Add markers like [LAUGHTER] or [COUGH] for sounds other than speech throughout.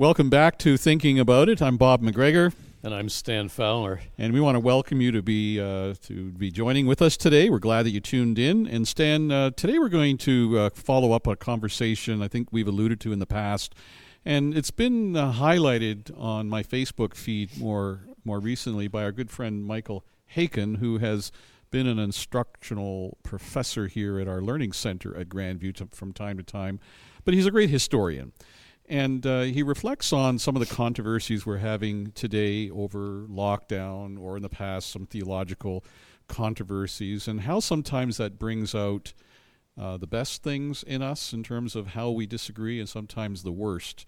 Welcome back to Thinking About It. I'm Bob McGregor, And I'm Stan Fowler. and we want to welcome you to be uh, to be joining with us today. We're glad that you tuned in. And Stan, uh, today we're going to uh, follow up a conversation I think we've alluded to in the past, and it's been uh, highlighted on my Facebook feed more more recently by our good friend Michael Haykin, who has been an instructional professor here at our learning center at Grandview to, from time to time, but he's a great historian. And uh, he reflects on some of the controversies we're having today over lockdown or in the past some theological controversies and how sometimes that brings out uh, the best things in us in terms of how we disagree and sometimes the worst.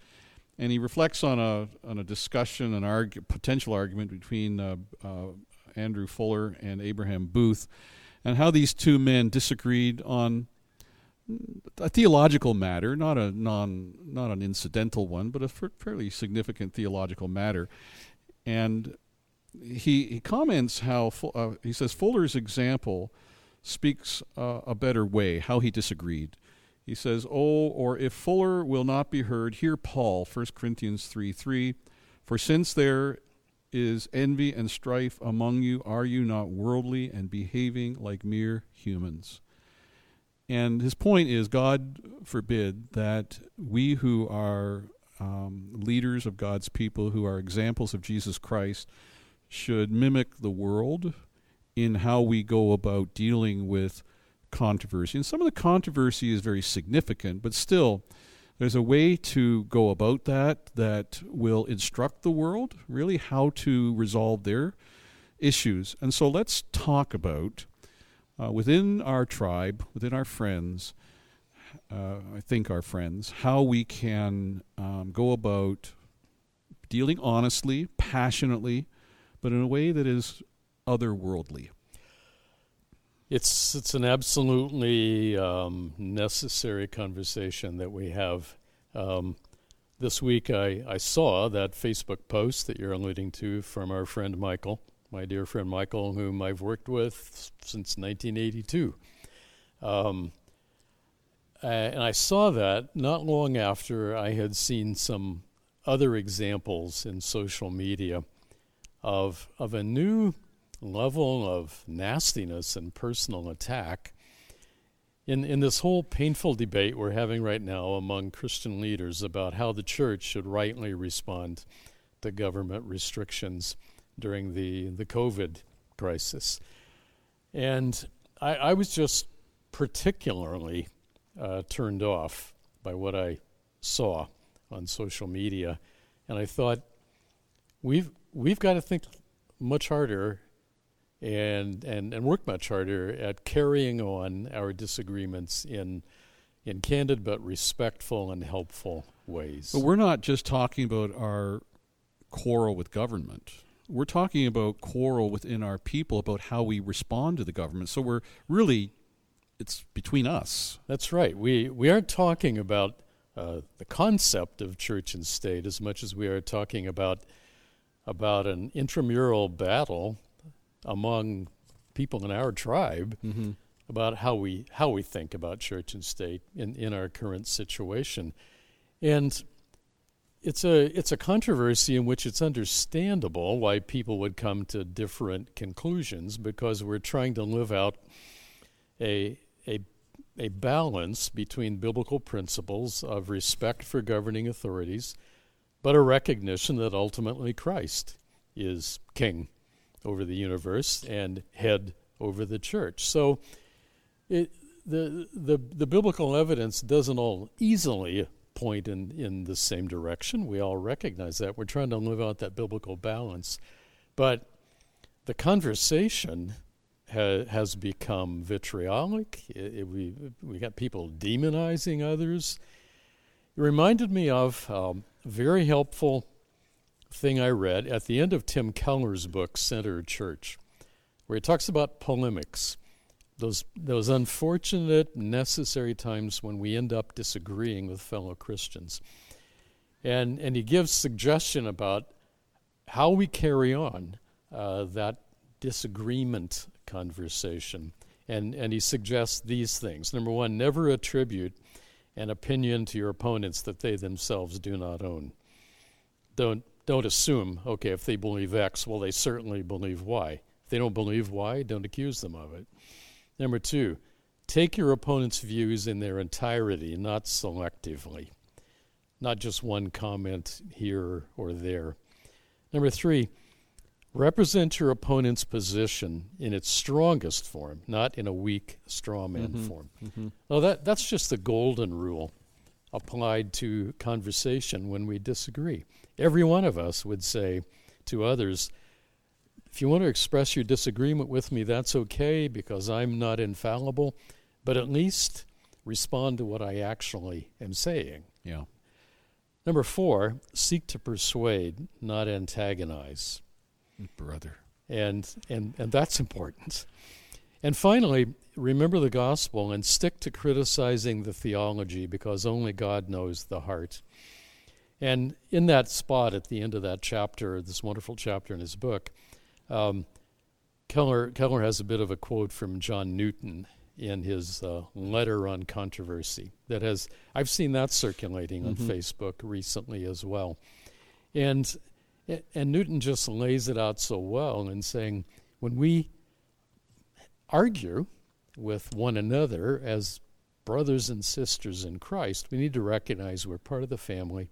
And he reflects on a on a discussion, an argu- potential argument between uh, uh, Andrew Fuller and Abraham Booth, and how these two men disagreed on a theological matter, not a non, not an incidental one, but a f- fairly significant theological matter. And he he comments how uh, he says Fuller's example speaks uh, a better way how he disagreed. He says, "Oh, or if Fuller will not be heard, hear Paul, 1 Corinthians three three, for since there is envy and strife among you, are you not worldly and behaving like mere humans?" And his point is God forbid that we who are um, leaders of God's people, who are examples of Jesus Christ, should mimic the world in how we go about dealing with controversy. And some of the controversy is very significant, but still, there's a way to go about that that will instruct the world really how to resolve their issues. And so let's talk about uh, within our tribe, within our friends, uh, I think our friends, how we can um, go about dealing honestly, passionately, but in a way that is otherworldly. It's it's an absolutely um, necessary conversation that we have. Um, this week, I, I saw that Facebook post that you're alluding to from our friend Michael, my dear friend Michael, whom I've worked with since 1982. Um, and I saw that not long after I had seen some other examples in social media of of a new level of nastiness and personal attack in in this whole painful debate we're having right now among Christian leaders about how the church should rightly respond to government restrictions during the the COVID crisis. And I, I was just particularly uh, turned off by what I saw on social media, and I thought we've we've got to think much harder and and and work much harder at carrying on our disagreements in in candid but respectful and helpful ways. But we're not just talking about our quarrel with government. We're talking about quarrel within our people about how we respond to the government. So we're really it's between us. That's right. We we aren't talking about uh, the concept of church and state as much as we are talking about about an intramural battle among people in our tribe mm-hmm. about how we how we think about church and state in, in our current situation. And it's a it's a controversy in which it's understandable why people would come to different conclusions because we're trying to live out a a a balance between biblical principles of respect for governing authorities, but a recognition that ultimately Christ is king over the universe and head over the church. So it, the, the, the biblical evidence doesn't all easily point in, in the same direction. We all recognize that. We're trying to live out that biblical balance. But the conversation ha, has become vitriolic. It, it, we, we got people demonizing others. It reminded me of um, a very helpful thing I read at the end of Tim Keller's book, Center Church, where he talks about polemics, those, those unfortunate, necessary times when we end up disagreeing with fellow Christians. And, and he gives suggestion about how we carry on uh, that disagreement conversation. And, and he suggests these things. Number one, never attribute an opinion to your opponents that they themselves do not own. don't don't assume, okay, if they believe X, well, they certainly believe Y. If they don't believe Y, don't accuse them of it. Number two, take your opponent's views in their entirety, not selectively, not just one comment here or there. Number three, represent your opponent's position in its strongest form, not in a weak straw man Mhm. form. Mm-hmm. That, that's just the golden rule applied to conversation when we disagree. Every one of us would say to others, if you want to express your disagreement with me, that's okay because I'm not infallible, but at least respond to what I actually am saying. Yeah. Number four, seek to persuade, not antagonize. Brother. And, and, and that's important. And finally, remember the gospel and stick to criticizing the theology because only God knows the heart. And in that spot at the end of that chapter, this wonderful chapter in his book, um, Keller, Keller has a bit of a quote from John Newton in his uh, letter on controversy that has I've seen that circulating on Mhm. Facebook recently as well, and and Newton just lays it out so well in saying when we argue with one another as brothers and sisters in Christ, we need to recognize we're part of the family,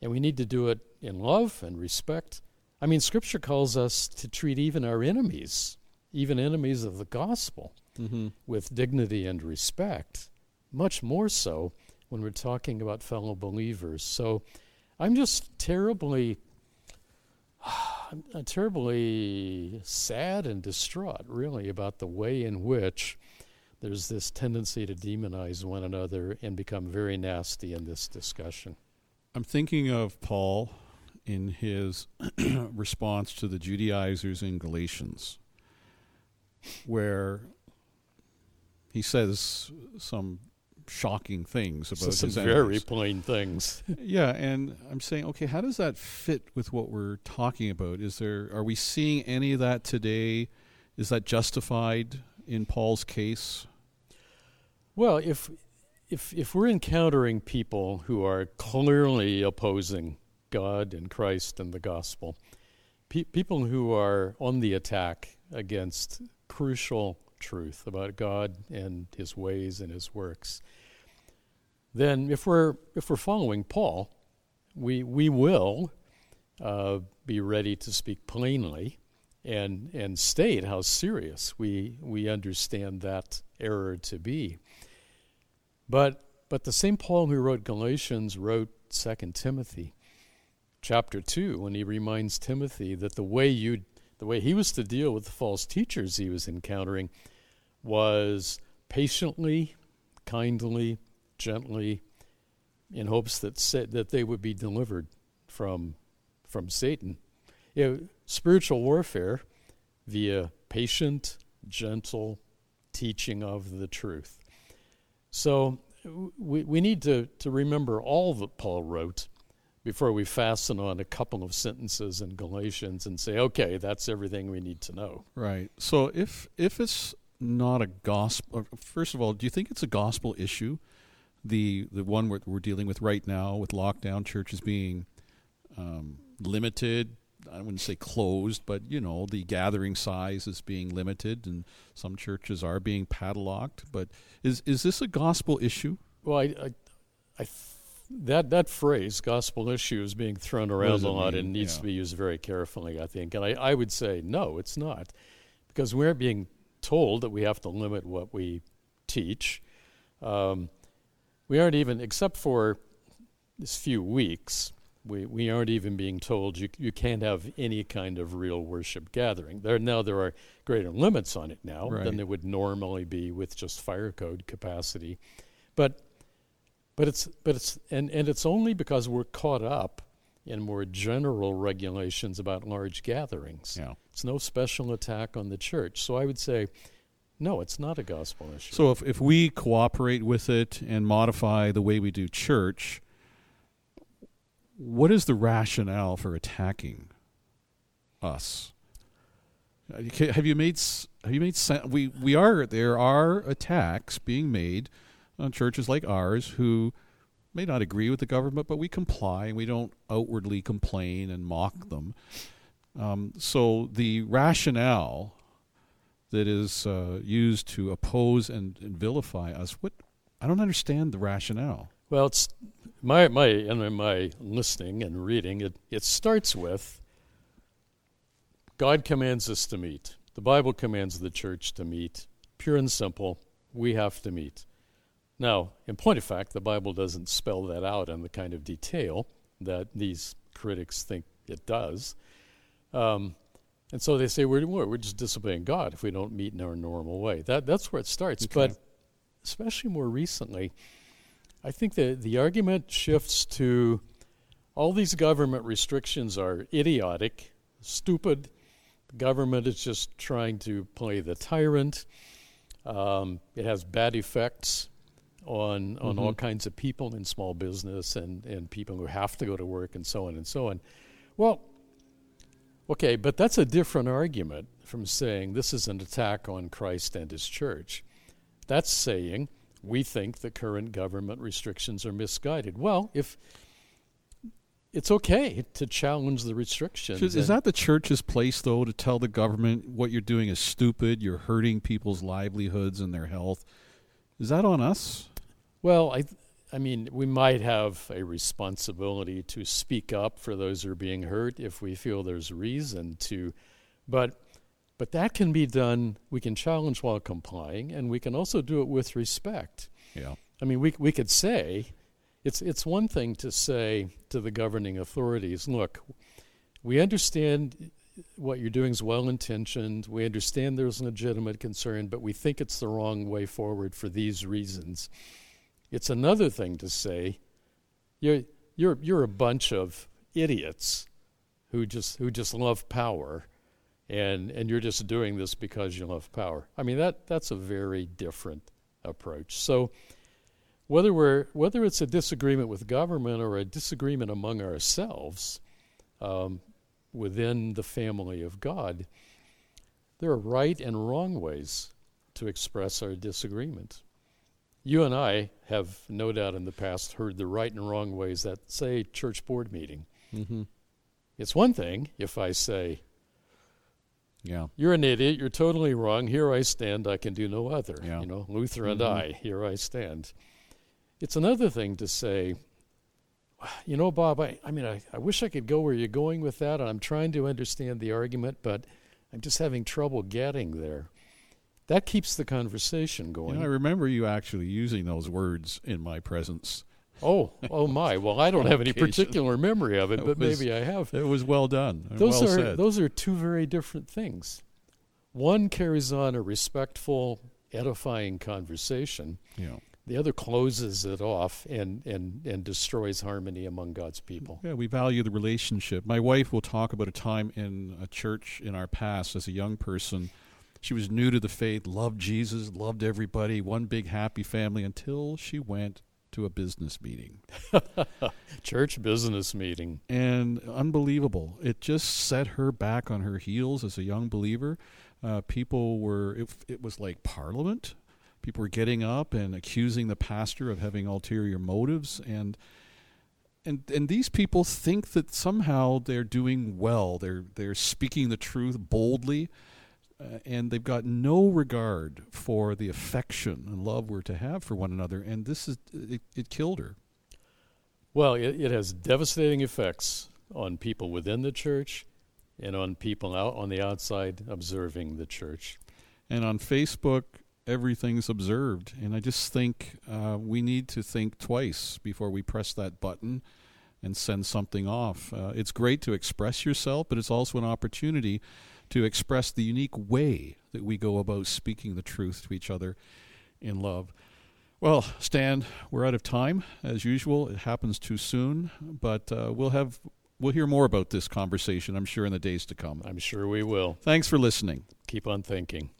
and we need to do it in love and respect. I mean, Scripture calls us to treat even our enemies, even enemies of the gospel, Mm-hmm. with dignity and respect, much more so when we're talking about fellow believers. So I'm just terribly, [SIGHS] I'm uh, terribly sad and distraught, really, about the way in which there's this tendency to demonize one another and become very nasty in this discussion. I'm thinking of Paul in his [CLEARS THROAT] response to the Judaizers in Galatians, where he says some shocking things about So some very plain things. [LAUGHS] Yeah, and I'm saying, okay, how does that fit with what we're talking about? Is there are we seeing any of that today? Is that justified in Paul's case? Well, if if if we're encountering people who are clearly opposing God and Christ and the gospel, pe- people who are on the attack against crucial truth about God and His ways and His works, then if we're if we're following Paul, we we will uh, be ready to speak plainly and and state how serious we we understand that error to be. But but the same Paul who wrote Galatians wrote Second Timothy, chapter two, when he reminds Timothy that the way you the way he was to deal with the false teachers he was encountering was patiently, kindly, gently, in hopes that that they would be delivered from from Satan. You know, spiritual warfare via patient, gentle teaching of the truth. So we, we need to, to remember all that Paul wrote before we fasten on a couple of sentences in Galatians and say, okay, that's everything we need to know. Right. So if if it's not a gospel, first of all, do you think it's a gospel issue? The the one we're, we're dealing with right now with lockdown, churches being um, limited. I wouldn't say closed, but you know the gathering size is being limited, and some churches are being padlocked. But is is this a gospel issue? Well, I, I, I th- that that phrase "gospel issue" is being thrown around a lot mean? and needs Yeah. to be used very carefully. I think, and I, I would say no, it's not, because we're being told that we have to limit what we teach. Um, we aren't even, except for this few weeks, we, we aren't even being told you you can't have any kind of real worship gathering. There now there are greater limits on it now Right. than there would normally be with just fire code capacity, but but it's but it's and, and it's only because we're caught up in more general regulations about large gatherings. Yeah. It's no special attack on the church. So I would say, no, it's not a gospel issue. So if if we cooperate with it and modify the way we do church, what is the rationale for attacking us? Uh, Have you made have you made sen- we we are there are attacks being made on churches like ours who may not agree with the government, but we comply and we don't outwardly complain and mock them. Um, so the rationale that is uh, used to oppose and, and vilify us, what I don't understand the rationale. Well, it's my my and my listening and reading. It it starts with God commands us to meet. The Bible commands the church to meet. Pure and simple, we have to meet. Now, in point of fact, the Bible doesn't spell that out in the kind of detail that these critics think it does. Um, and so they say we're, we're just disobeying God if we don't meet in our normal way. That, that's where it starts. Okay. But especially more recently, I think the, the argument shifts to all these government restrictions are idiotic, stupid. The government is just trying to play the tyrant. Um, it has bad effects on on mm-hmm. all kinds of people in small business and, and people who have to go to work and so on and so on. Well, okay, but that's a different argument from saying this is an attack on Christ and his church. That's saying we think the current government restrictions are misguided. Well, if it's okay to challenge the restrictions. Is that the church's place, though, to tell the government what you're doing is stupid, you're hurting people's livelihoods and their health? Is that on us? Well, I, I mean, we might have a responsibility to speak up for those who are being hurt if we feel there's reason to, but but that can be done. We can challenge while complying, and we can also do it with respect. Yeah. I mean, we we could say, it's it's one thing to say to the governing authorities, look, we understand what you're doing is well intentioned. We understand there's legitimate concern, but we think it's the wrong way forward for these reasons. It's another thing to say, you're you're you're a bunch of idiots who just who just love power and and you're just doing this because you love power. I mean that that's a very different approach. So whether we're whether it's a disagreement with government or a disagreement among ourselves um, within the family of God, there are right and wrong ways to express our disagreement. You and I have no doubt in the past heard the right and wrong ways that say church board meeting. Mm-hmm. It's one thing if I say, yeah. You're an idiot. You're totally wrong. Here I stand. I can do no other. Yeah. You know, Luther mm-hmm. and I, here I stand. It's another thing to say, you know, Bob, I, I mean, I, I wish I could go where you're going with that, and I'm trying to understand the argument, but I'm just having trouble getting there. That keeps the conversation going. You know, I remember you actually using those words in my presence Oh, oh my! Well, I don't have any particular memory of it, but was, maybe I have. It was well done. Those well are said. those are two very different things. One carries on a respectful, edifying conversation. Yeah. The other closes it off and, and, and destroys harmony among God's people. Yeah, we value the relationship. My wife will talk about a time in a church in our past as a young person. She was new to the faith, loved Jesus, loved everybody, one big happy family until she went to a business meeting. [LAUGHS] Church business meeting. And unbelievable. It just set her back on her heels as a young believer. Uh, people were, it, it was like Parliament. People were getting up and accusing the pastor of having ulterior motives. And and and these people think that somehow they're doing well. They're they're speaking the truth boldly uh, and they've got no regard for the affection and love we're to have for one another. And this is it, it killed her. Well, it, it has devastating effects on people within the church and on people out on the outside observing the church. And on Facebook, everything's observed. And I just think uh, we need to think twice before we press that button and send something off. Uh, it's great to express yourself, but it's also an opportunity to express the unique way that we go about speaking the truth to each other in love. Well, Stan, we're out of time as usual. It happens too soon, but uh, we'll have we'll hear more about this conversation. I'm sure in the days to come. I'm sure we will. Thanks for listening. Keep on thinking.